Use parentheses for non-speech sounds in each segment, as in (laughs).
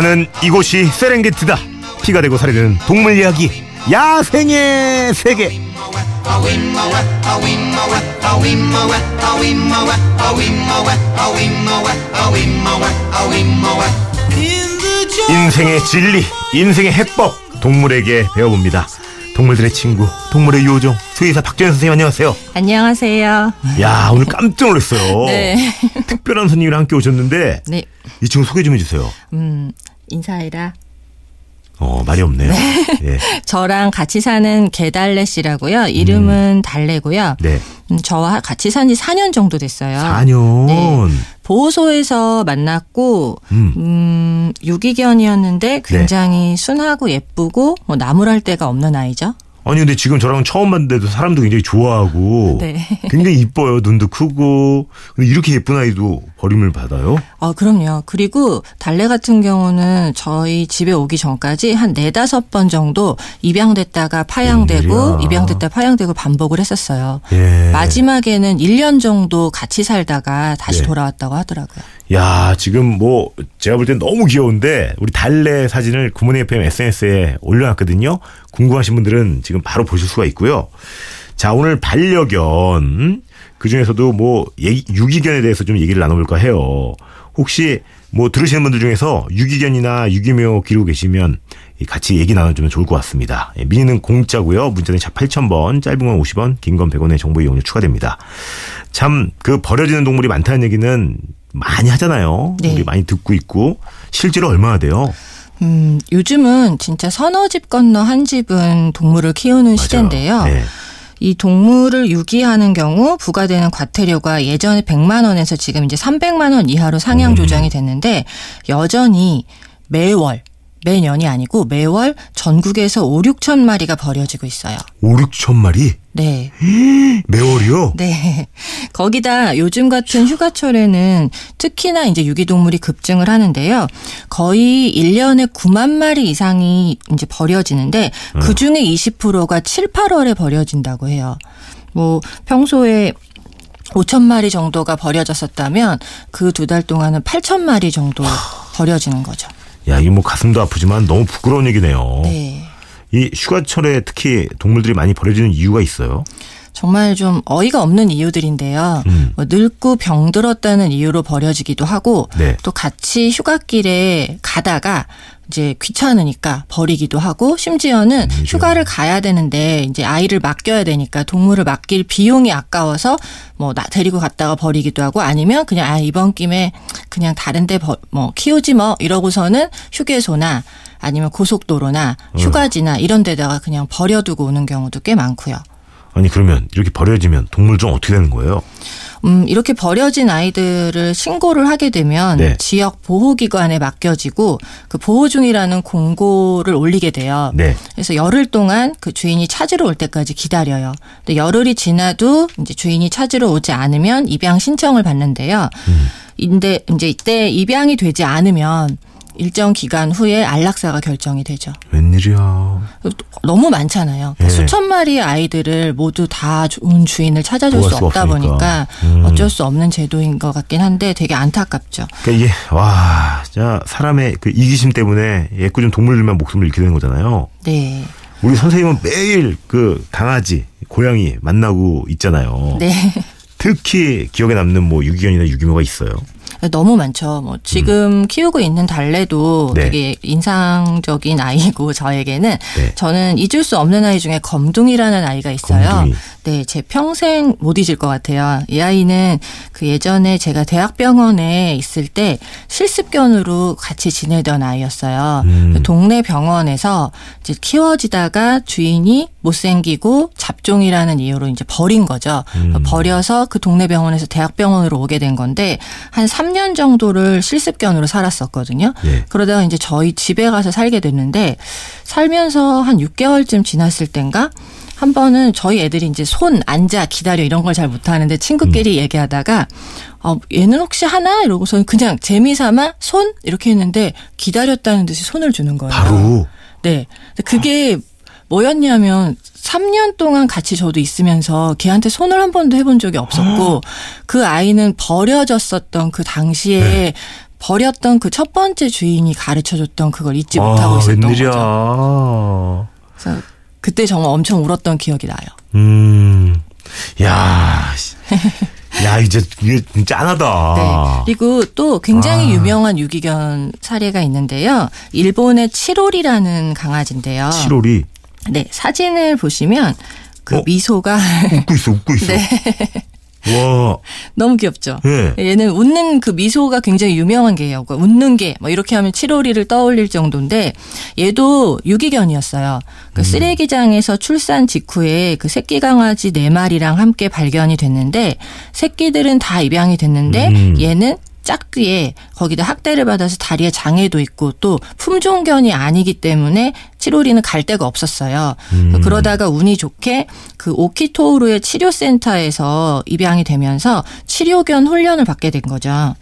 사는 이곳이 세렝게티다. 피가 되고 살이 되는 동물 이야기. 야생의 세계. 인생의 진리, 인생의 해법, 동물에게 배워봅니다. 동물들의 친구, 동물의 요정, 수의사 박재현 선생님 안녕하세요. 안녕하세요. 야 오늘 깜짝 놀랐어요. 네. 특별한 손님이랑 함께 오셨는데 네. 이 친구 소개 좀 해주세요. 음, 인사해라. 어 말이 없네요. 예. (laughs) 저랑 같이 사는 개달래 씨라고요. 이름은 달래고요. 네. 음, 저와 같이 산 지 4년 정도 됐어요. 4년. 네. 보호소에서 만났고 음. 음, 유기견이었는데 굉장히 순하고 예쁘고 뭐 나무랄 데가 없는 아이죠. 아니 근데 지금 저랑 처음 봤는데도 사람도 굉장히 좋아하고 네. 굉장히 이뻐요. 눈도 크고. 근데 이렇게 예쁜 아이도 버림을 받아요? 어, 그럼요. 그리고 달래 같은 경우는 저희 집에 오기 전까지 한 네다섯 번 정도 입양됐다가 파양되고 웬일이야. 입양됐다 파양되고 반복을 했었어요. 예. 마지막에는 1년 정도 같이 살다가 다시 네. 돌아왔다고 하더라고요. 야 지금 뭐 제가 볼 땐 너무 귀여운데 우리 달래 사진을 구몬의 FM SNS에 올려놨거든요. 궁금하신 분들은 지금 바로 보실 수가 있고요. 자 오늘 반려견 그 중에서도 뭐 유기견에 대해서 좀 얘기를 나눠볼까 해요. 혹시 뭐 들으시는 분들 중에서 유기견이나 유기묘 기르고 계시면 이 같이 얘기 나눠주면 좋을 것 같습니다. 예, 미니는 공짜고요. 문자는 샵 8000번, 짧은 건 50원, 긴 건 100원의 정보 이용료 추가됩니다. 참 그 버려지는 동물이 많다는 얘기는 많이 하잖아요. 네. 우리 많이 듣고 있고 실제로 얼마나 돼요? 음, 요즘은 진짜 서너 집 건너 한 집은 동물을 키우는 시대인데요. 네. 이 동물을 유기하는 경우 부과되는 과태료가 예전에 100만 원에서 지금 이제 300만 원 이하로 상향 조정이 됐는데 여전히 매월 매년이 아니고 매월 전국에서 5, 6천 마리가 버려지고 있어요. 5, 6천 마리? 네. (gasps) 매월이요? 네. (laughs) 거기다 요즘 같은 휴가철에는 특히나 이제 유기동물이 급증을 하는데요. 거의 1년에 9만 마리 이상이 이제 버려지는데 그 중에 20%가 7, 8월에 버려진다고 해요. 뭐 평소에 5천 마리 정도가 버려졌었다면 그 두 달 동안은 8천 마리 정도 버려지는 거죠. 야, 이게 뭐 가슴도 아프지만 너무 부끄러운 얘기네요. 네. 이 휴가철에 특히 동물들이 많이 버려지는 이유가 있어요. 정말 좀 어이가 없는 이유들인데요. 음. 뭐 늙고 병들었다는 이유로 버려지기도 하고 네. 또 같이 휴가길에 가다가 이제 귀찮으니까 버리기도 하고 심지어는 웬일이야. 휴가를 가야 되는데 이제 아이를 맡겨야 되니까 동물을 맡길 비용이 아까워서 뭐 나 데리고 갔다가 버리기도 하고 아니면 그냥 아 이번 김에 그냥 다른데 버- 뭐 키우지 뭐 이러고서는 휴게소나 아니면 고속도로나 어. 휴가지나 이런 데다가 그냥 버려두고 오는 경우도 꽤 많고요. 아니 그러면 이렇게 버려지면 동물 좀 어떻게 되는 거예요? 음, 이렇게 버려진 아이들을 신고를 하게 되면 네. 지역 보호기관에 맡겨지고 그 보호 중이라는 공고를 올리게 돼요. 네. 그래서 열흘 동안 그 주인이 찾으러 올 때까지 기다려요. 근데 열흘이 지나도 이제 주인이 찾으러 오지 않으면 입양 신청을 받는데요. 근데 이제 이때 입양이 되지 않으면 일정 기간 후에 안락사가 결정이 되죠. 웬일이야. 너무 많잖아요. 그러니까 예. 수천 마리의 아이들을 모두 다 좋은 주인을 찾아줄 수 없다 없으니까. 보니까 음. 어쩔 수 없는 제도인 것 같긴 한데 되게 안타깝죠. 그러니까 이게 와, 진짜 사람의 그 이기심 때문에 예쁘준 동물들만 목숨을 잃게 되는 거잖아요. 네. 우리 선생님은 매일 그 강아지, 고양이 만나고 있잖아요. 네. 특히 기억에 남는 뭐 유기견이나 유기묘가 있어요. 너무 많죠. 뭐 지금 키우고 있는 달래도 음. 네. 되게 인상적인 아이고 (laughs) 저에게는 네. 저는 잊을 수 없는 아이 중에 검둥이라는 아이가 있어요. 검둥이. 네, 제 평생 못 잊을 것 같아요. 이 아이는 그 예전에 제가 대학병원에 있을 때 실습견으로 같이 지내던 아이였어요. 음. 동네 병원에서 이제 키워지다가 주인이 못생기고 잡종이라는 이유로 이제 버린 거죠. 음. 버려서 그 동네 병원에서 대학병원으로 오게 된 건데 한 3년 정도를 실습견으로 살았었거든요. 예. 그러다가 이제 저희 집에 가서 살게 됐는데 살면서 한 6개월쯤 지났을 땐가 한 번은 저희 애들이 이제 손 앉아 기다려 이런 걸 잘 못하는데 음. 친구끼리 얘기하다가 어 얘는 혹시 하나 이러고서 그냥 재미삼아 손 이렇게 했는데 기다렸다는 듯이 손을 주는 거예요. 바로 네. 그게 뭐였냐면 3년 동안 같이 저도 있으면서 걔한테 손을 한 번도 해본 적이 없었고 그 아이는 버려졌었던 그 당시에 버렸던 그 첫 번째 주인이 가르쳐줬던 그걸 잊지 못하고 있었던 웬일이야. 거죠. 그래서 그때 정말 엄청 울었던 기억이 나요. 음, 야, 씨. 야 이제 이게 짠하다. 네. 그리고 또 굉장히 아. 유명한 유기견 사례가 있는데요. 일본의 치롤이라는 강아지인데요. 7월이 네, 사진을 보시면 그 어? 미소가 웃고 있어, 웃고 있어. (laughs) 네. 와, 너무 귀엽죠. 예. 얘는 웃는 그 미소가 굉장히 유명한 게요. 그러니까 웃는 게뭐 이렇게 하면 치로리를 떠올릴 정도인데 얘도 유기견이었어요. 그 쓰레기장에서 출산 직후에 그 새끼 강아지 네 마리랑 함께 발견이 됐는데 새끼들은 다 입양이 됐는데 음. 얘는 짝뒤에 거기다 학대를 받아서 다리에 장애도 있고 또 품종견이 아니기 때문에 치로리는 갈 데가 없었어요. 음. 그러다가 운이 좋게 그 오키토우루의 치료센터에서 입양이 되면서 치료견 훈련을 받게 된 거죠.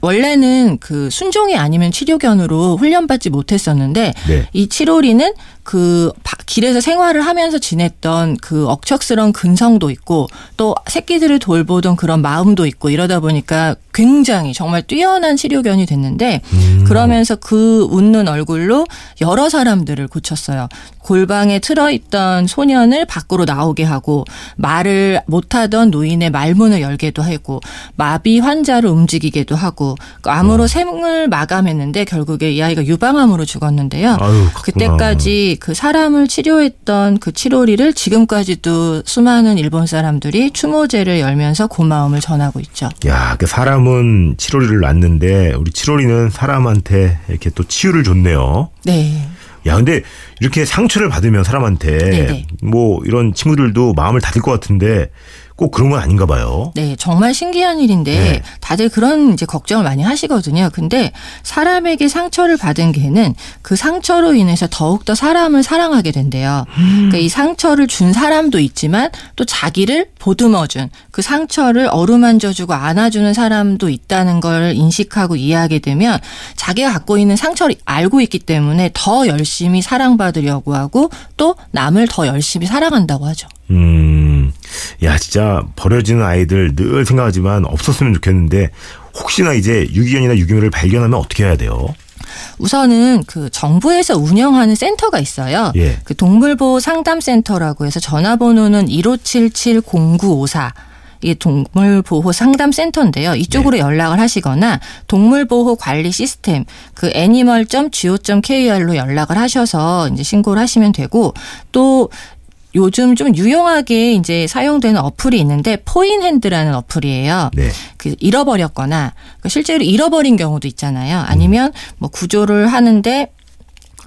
원래는 그 순종이 아니면 치료견으로 훈련받지 못했었는데 네. 이 치로리는 그 바- 길에서 생활을 하면서 지냈던 그 억척스러운 근성도 있고 또 새끼들을 돌보던 그런 마음도 있고 이러다 보니까 굉장히 정말 뛰어난 치료견이 됐는데 음. 그러면서 그 웃는 얼굴로 여러 사람들을 고쳤어요. 골방에 틀어있던 소년을 밖으로 나오게 하고 말을 못하던 노인의 말문을 열게도 하고 마비 환자를 움직이게도 하고 그 암으로 생을 마감했는데 결국에 이 아이가 유방암으로 죽었는데요. 아유. 그때까지 그 사람을 치료했던 그 치료리를 지금까지도 수많은 일본 사람들이 추모제를 열면서 고마움을 전하고 있죠. 야, 그 사람은 7월이를 낳는데 우리 7월이는 사람한테 이렇게 또 치유를 줬네요. 네. 야, 근데 이렇게 상처를 받으면 사람한테 네네. 뭐 이런 친구들도 마음을 닫을 것 같은데 꼭 그런 건 아닌가 봐요. 네, 정말 신기한 일인데 네. 다들 그런 이제 걱정을 많이 하시거든요. 근데 사람에게 상처를 받은 개는 그 상처로 인해서 더욱더 사람을 사랑하게 된대요. 그러니까 이 상처를 준 사람도 있지만 또 자기를 보듬어준 그 상처를 어루만져주고 안아주는 사람도 있다는 걸 인식하고 이해하게 되면 자기가 갖고 있는 상처를 알고 있기 때문에 더 열심히 사랑받으려고 하고 또 남을 더 열심히 사랑한다고 하죠. 음, 야, 진짜 버려지는 아이들 늘 생각하지만 없었으면 좋겠는데 혹시나 이제 유기견이나 유기묘를 발견하면 어떻게 해야 돼요? 우선은 그 정부에서 운영하는 센터가 있어요. 예. 그 동물보호 상담센터라고 해서 전화번호는 1577-0954. 이게 동물보호 상담센터인데요. 이쪽으로 네. 연락을 하시거나 동물보호 관리 시스템 그 animal.go.kr로 연락을 하셔서 이제 신고를 하시면 되고 또 요즘 좀 유용하게 이제 사용되는 어플이 있는데 포인핸드라는 어플이에요. 네. 그 잃어버렸거나 그 실제로 잃어버린 경우도 있잖아요. 아니면 뭐 구조를 하는데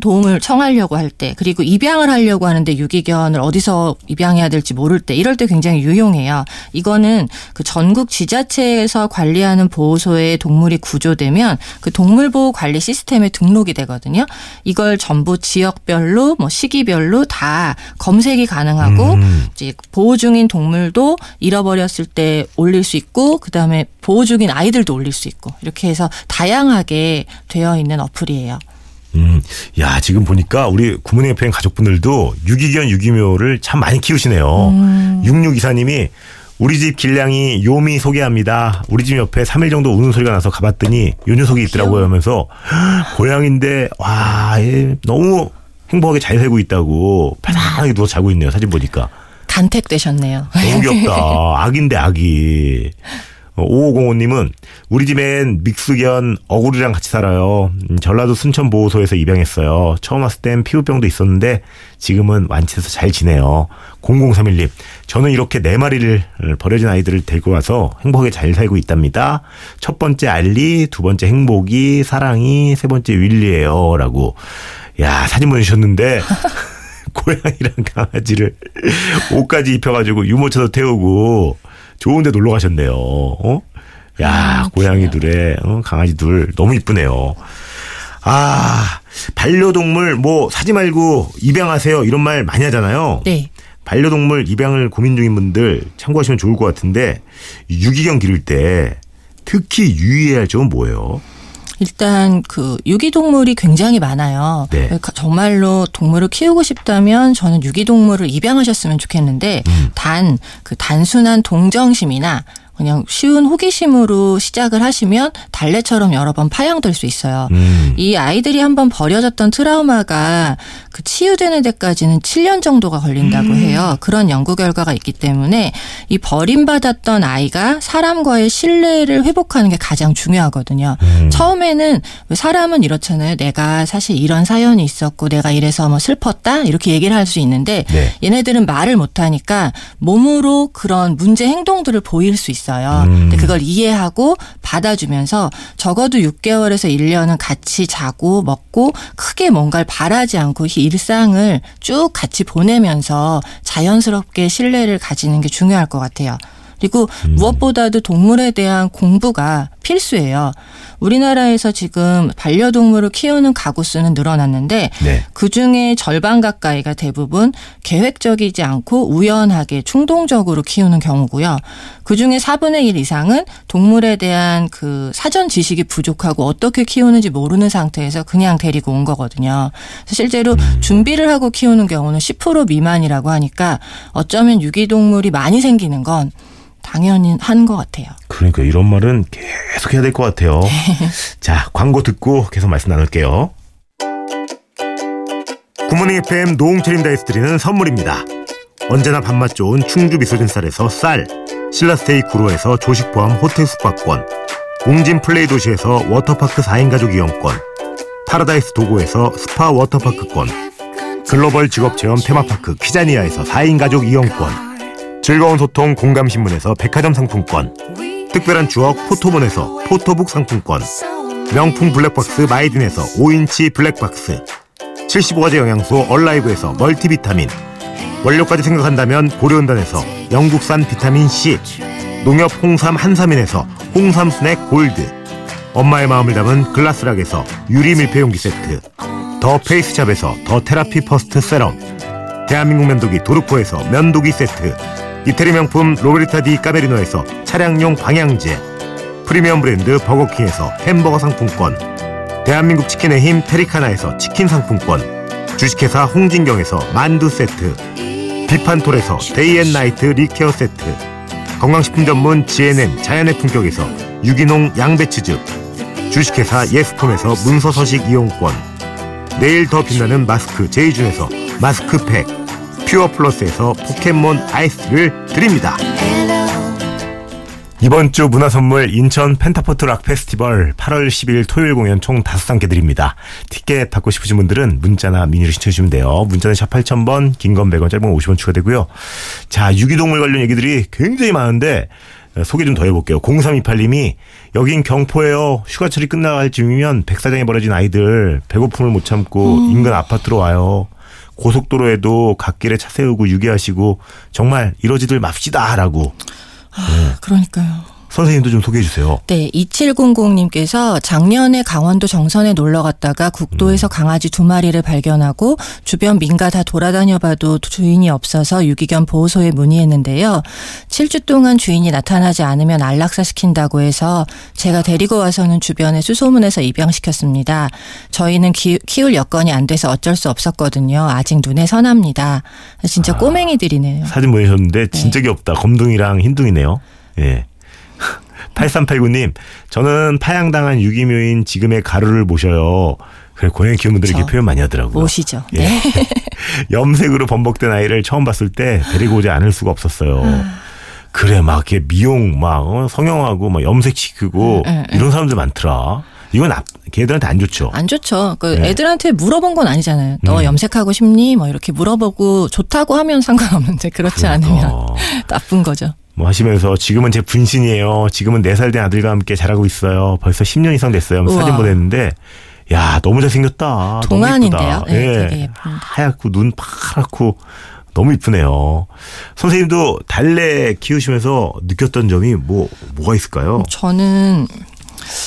도움을 청하려고 할 때, 그리고 입양을 하려고 하는데 유기견을 어디서 입양해야 될지 모를 때, 이럴 때 굉장히 유용해요. 이거는 그 전국 지자체에서 관리하는 보호소에 동물이 구조되면 그 동물보호 관리 시스템에 등록이 되거든요. 이걸 전부 지역별로, 뭐 시기별로 다 검색이 가능하고, 음. 이제 보호 중인 동물도 잃어버렸을 때 올릴 수 있고, 그 다음에 보호 중인 아이들도 올릴 수 있고, 이렇게 해서 다양하게 되어 있는 어플이에요. 음, 야, 지금 보니까 우리 구문의 FM 가족분들도 유기견, 유기묘를 참 많이 키우시네요. 음. 6624님이 우리 집 길냥이 요미 소개합니다. 우리 집 옆에 3일 정도 우는 소리가 나서 가봤더니 요 녀석이 있더라고요 하면서 고양인데 와, 얘 너무 행복하게 잘 살고 있다고 편안하게 누워 자고 있네요. 사진 보니까. 간택되셨네요. 너무 귀엽다. (laughs) 악인데 악이. 5505님은 우리 집엔 믹스견 어구리랑 같이 살아요. 음, 전라도 순천 보호소에서 입양했어요. 처음 왔을 땐 피부병도 있었는데 지금은 완치해서 잘 지내요. 0031님 저는 이렇게 네 마리를 버려진 아이들을 데리고 와서 행복하게 잘 살고 있답니다. 첫 번째 알리, 두 번째 행복이, 사랑이, 세 번째 윌리예요. 라고 야 사진 보내주셨는데 (laughs) 고양이랑 강아지를 옷까지 입혀가지고 유모차도 태우고 좋은데 놀러 가셨네요. 어? 야, 고양이들의 어, 강아지들 너무 이쁘네요. 아, 반려동물 뭐 사지 말고 입양하세요 이런 말 많이 하잖아요. 네. 반려동물 입양을 고민 중인 분들 참고하시면 좋을 것 같은데 유기견 기를 때 특히 유의해야 할 점은 뭐예요? 일단 그 유기동물이 굉장히 많아요. 네. 정말로 동물을 키우고 싶다면 저는 유기동물을 입양하셨으면 좋겠는데 음. 단그 단순한 동정심이나 그냥 쉬운 호기심으로 시작을 하시면 달래처럼 여러 번 파양될 수 있어요. 음. 이 아이들이 한번 버려졌던 트라우마가 그 치유되는 데까지는 7년 정도가 걸린다고 음. 해요. 그런 연구 결과가 있기 때문에 이 버림받았던 아이가 사람과의 신뢰를 회복하는 게 가장 중요하거든요. 음. 처음에는 왜 사람은 이렇잖아요. 내가 사실 이런 사연이 있었고 내가 이래서 뭐 슬펐다 이렇게 얘기를 할 수 있는데 네. 얘네들은 말을 못하니까 몸으로 그런 문제 행동들을 보일 수 있어요. 음. 근데 그걸 이해하고 받아주면서 적어도 6개월에서 1년은 같이 자고 먹고 크게 뭔가를 바라지 않고 이 일상을 쭉 같이 보내면서 자연스럽게 신뢰를 가지는 게 중요할 것 같아요. 그리고 음. 무엇보다도 동물에 대한 공부가 필수예요. 우리나라에서 지금 반려동물을 키우는 가구 수는 늘어났는데 네. 그 중에 절반 가까이가 대부분 계획적이지 않고 우연하게 충동적으로 키우는 경우고요. 그 중에 4분의 1 이상은 동물에 대한 그 사전 지식이 부족하고 어떻게 키우는지 모르는 상태에서 그냥 데리고 온 거거든요. 실제로 준비를 하고 키우는 경우는 10% 미만이라고 하니까 어쩌면 유기동물이 많이 생기는 건 당연한 것 같아요. 그러니까 이런 말은 계속 해야 될 것 같아요. 자, 광고 듣고 계속 말씀 나눌게요. 굿모닝 FM 노홍철입니다에서 드리는 선물입니다. 언제나 밥맛 좋은 충주 미소진 쌀에서 쌀, 신라스테이 구로에서 조식 포함 호텔 숙박권, 웅진 플레이 도시에서 워터파크 4인 가족 이용권, 파라다이스 도고에서 스파 워터파크권, 글로벌 직업체험 테마파크 키자니아에서 4인 가족 이용권, 즐거운 소통 공감신문에서 백화점 상품권, 특별한 추억 포토몬에서 포토북 상품권, 명품 블랙박스 마이딘에서 5인치 블랙박스, 75가지 영양소 얼라이브에서 멀티비타민, 원료까지 생각한다면 고려은단에서 영국산 비타민C, 농협 홍삼 한삼인에서 홍삼 스낵 골드, 엄마의 마음을 담은 글라스락에서 유리 밀폐용기 세트, 더 페이스샵에서 더 테라피 퍼스트 세럼, 대한민국 면도기 도르코에서 면도기 세트, 이태리 명품 로베르타 디 까메리노에서 차량용 방향제, 프리미엄 브랜드 버거킹에서 햄버거 상품권, 대한민국 치킨의 힘 페리카나에서 치킨 상품권, 주식회사 홍진경에서 만두 세트, 비판톨에서 day and night lip care 세트, 건강식품 전문 GNM 자연의 품격에서 유기농 양배추즙, 주식회사 예스폼에서 문서 서식 이용권, 내일 더 빛나는 마스크 제이준에서 마스크팩, 퓨어 플러스에서 포켓몬 아이스를 드립니다. 이번 주 문화 선물 인천 펜타포트 락 페스티벌 8월 10일 토요일 공연 총 5쌍께 드립니다. 티켓 받고 싶으신 분들은 문자나 미니로 신청해 주시면 돼요. 문자는 샵 8000번, 긴 건 100원, 짧은 건 50원 추가되고요. 자, 유기동물 관련 얘기들이 굉장히 많은데 어, 소개 좀 더 해볼게요. 0328님이 여긴 경포예요. 휴가철이 끝나갈 즈음이면 백사장에 버려진 아이들 배고픔을 못 참고 인근 아파트로 와요. 고속도로에도 갓길에 차 세우고 유기하시고 정말 이러지들 맙시다라고 그러니까요. 선생님도 좀 소개해 주세요. 네, 2700님께서 작년에 강원도 정선에 놀러 갔다가 국도에서 강아지 두 마리를 발견하고 주변 민가 다 돌아다녀 봐도 주인이 없어서 유기견 보호소에 문의했는데요. 7주 동안 주인이 나타나지 않으면 안락사 시킨다고 해서 제가 데리고 와서는 주변에 수소문해서 입양시켰습니다. 저희는 키, 울 여건이 안 돼서 어쩔 수 없었거든요. 아직 눈에 선합니다. 진짜 꼬맹이들이네요. 사진 보내셨는데 진짜 귀엽다. 검둥이랑 흰둥이네요. 예. 8389님, 저는 파양당한 유기묘인 지금의 가루를 모셔요. 그래, 고양이 키우는 분들이 이렇게 그쵸. 표현 많이 하더라고요. 모시죠. 예. 네. (laughs) 염색으로 범벅된 아이를 처음 봤을 때 데리고 오지 않을 수가 없었어요. 그래, 막 이렇게 미용, 막 어, 성형하고 막 염색시키고 응, 응, 이런 사람들 많더라. 이건 아, 걔들한테 안 좋죠. 안 좋죠. 그 네. 애들한테 물어본 건 아니잖아요. 너 음. 염색하고 싶니? 뭐 이렇게 물어보고 좋다고 하면 상관없는데 그렇지 않으면 그러니까. (laughs) 나쁜 거죠. 뭐 하시면서 지금은 제 분신이에요. 지금은 4살 된 아들과 함께 자라고 있어요. 벌써 10년 이상 됐어요. 사진 보냈는데 야 너무 잘생겼다. 동안인데요. 네, 예. 예쁩니다. 하얗고 눈 파랗고 너무 이쁘네요. 선생님도 달래 키우시면서 느꼈던 점이 뭐 뭐가 있을까요? 저는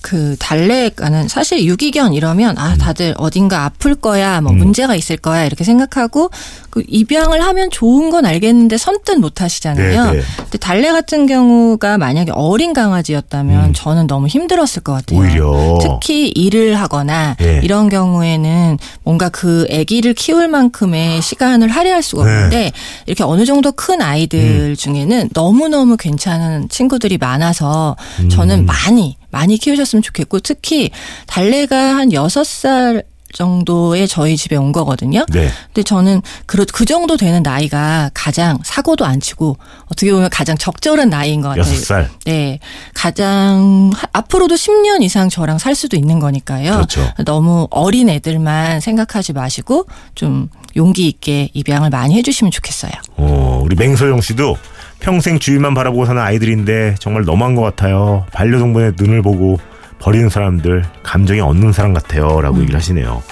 그 달래가는 사실 유기견 이러면 아 음. 다들 어딘가 아플 거야 뭐 문제가 있을 거야 이렇게 생각하고 그 입양을 하면 좋은 건 알겠는데 선뜻 못 하시잖아요. 네, 네. 근데 달래 같은 경우가 만약에 어린 강아지였다면 저는 너무 힘들었을 것 같아요. 음. 오히려 특히 일을 하거나 예. 이런 경우에는 뭔가 그 아기를 키울 만큼의 시간을 할애할 수가 네. 없는데 이렇게 어느 정도 큰 아이들 중에는 너무 너무 괜찮은 친구들이 많아서 음. 저는 많이 많이 키우셨으면 좋겠고 특히 달래가 한 여섯 살 정도에 저희 집에 온 거거든요. 네. 근데 저는 그, 그 정도 되는 나이가 가장 사고도 안 치고 어떻게 보면 가장 적절한 나이인 것 같아요. 여섯 살. 네. 가장, 하- 앞으로도 10년 이상 저랑 살 수도 있는 거니까요. 그렇죠. 너무 어린 애들만 생각하지 마시고 좀 용기 있게 입양을 많이 해주시면 좋겠어요. 어, 우리 맹서영 씨도 평생 주위만 바라보고 사는 아이들인데 정말 너무한 것 같아요. 반려동물의 눈을 보고 버리는 사람들 감정이 없는 사람 같아요. 라고 얘기를 하시네요.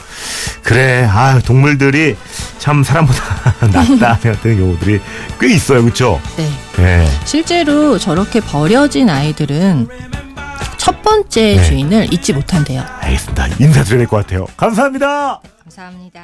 그래, 아, 동물들이 참 사람보다 (laughs) 낫다 (laughs) 생각되는 경우들이 꽤 있어요. 그쵸? 네. 네. 실제로 저렇게 버려진 아이들은 첫 번째 네. 주인을 잊지 못한대요. 알겠습니다. 인사드려야 될 것 같아요. 감사합니다. 감사합니다.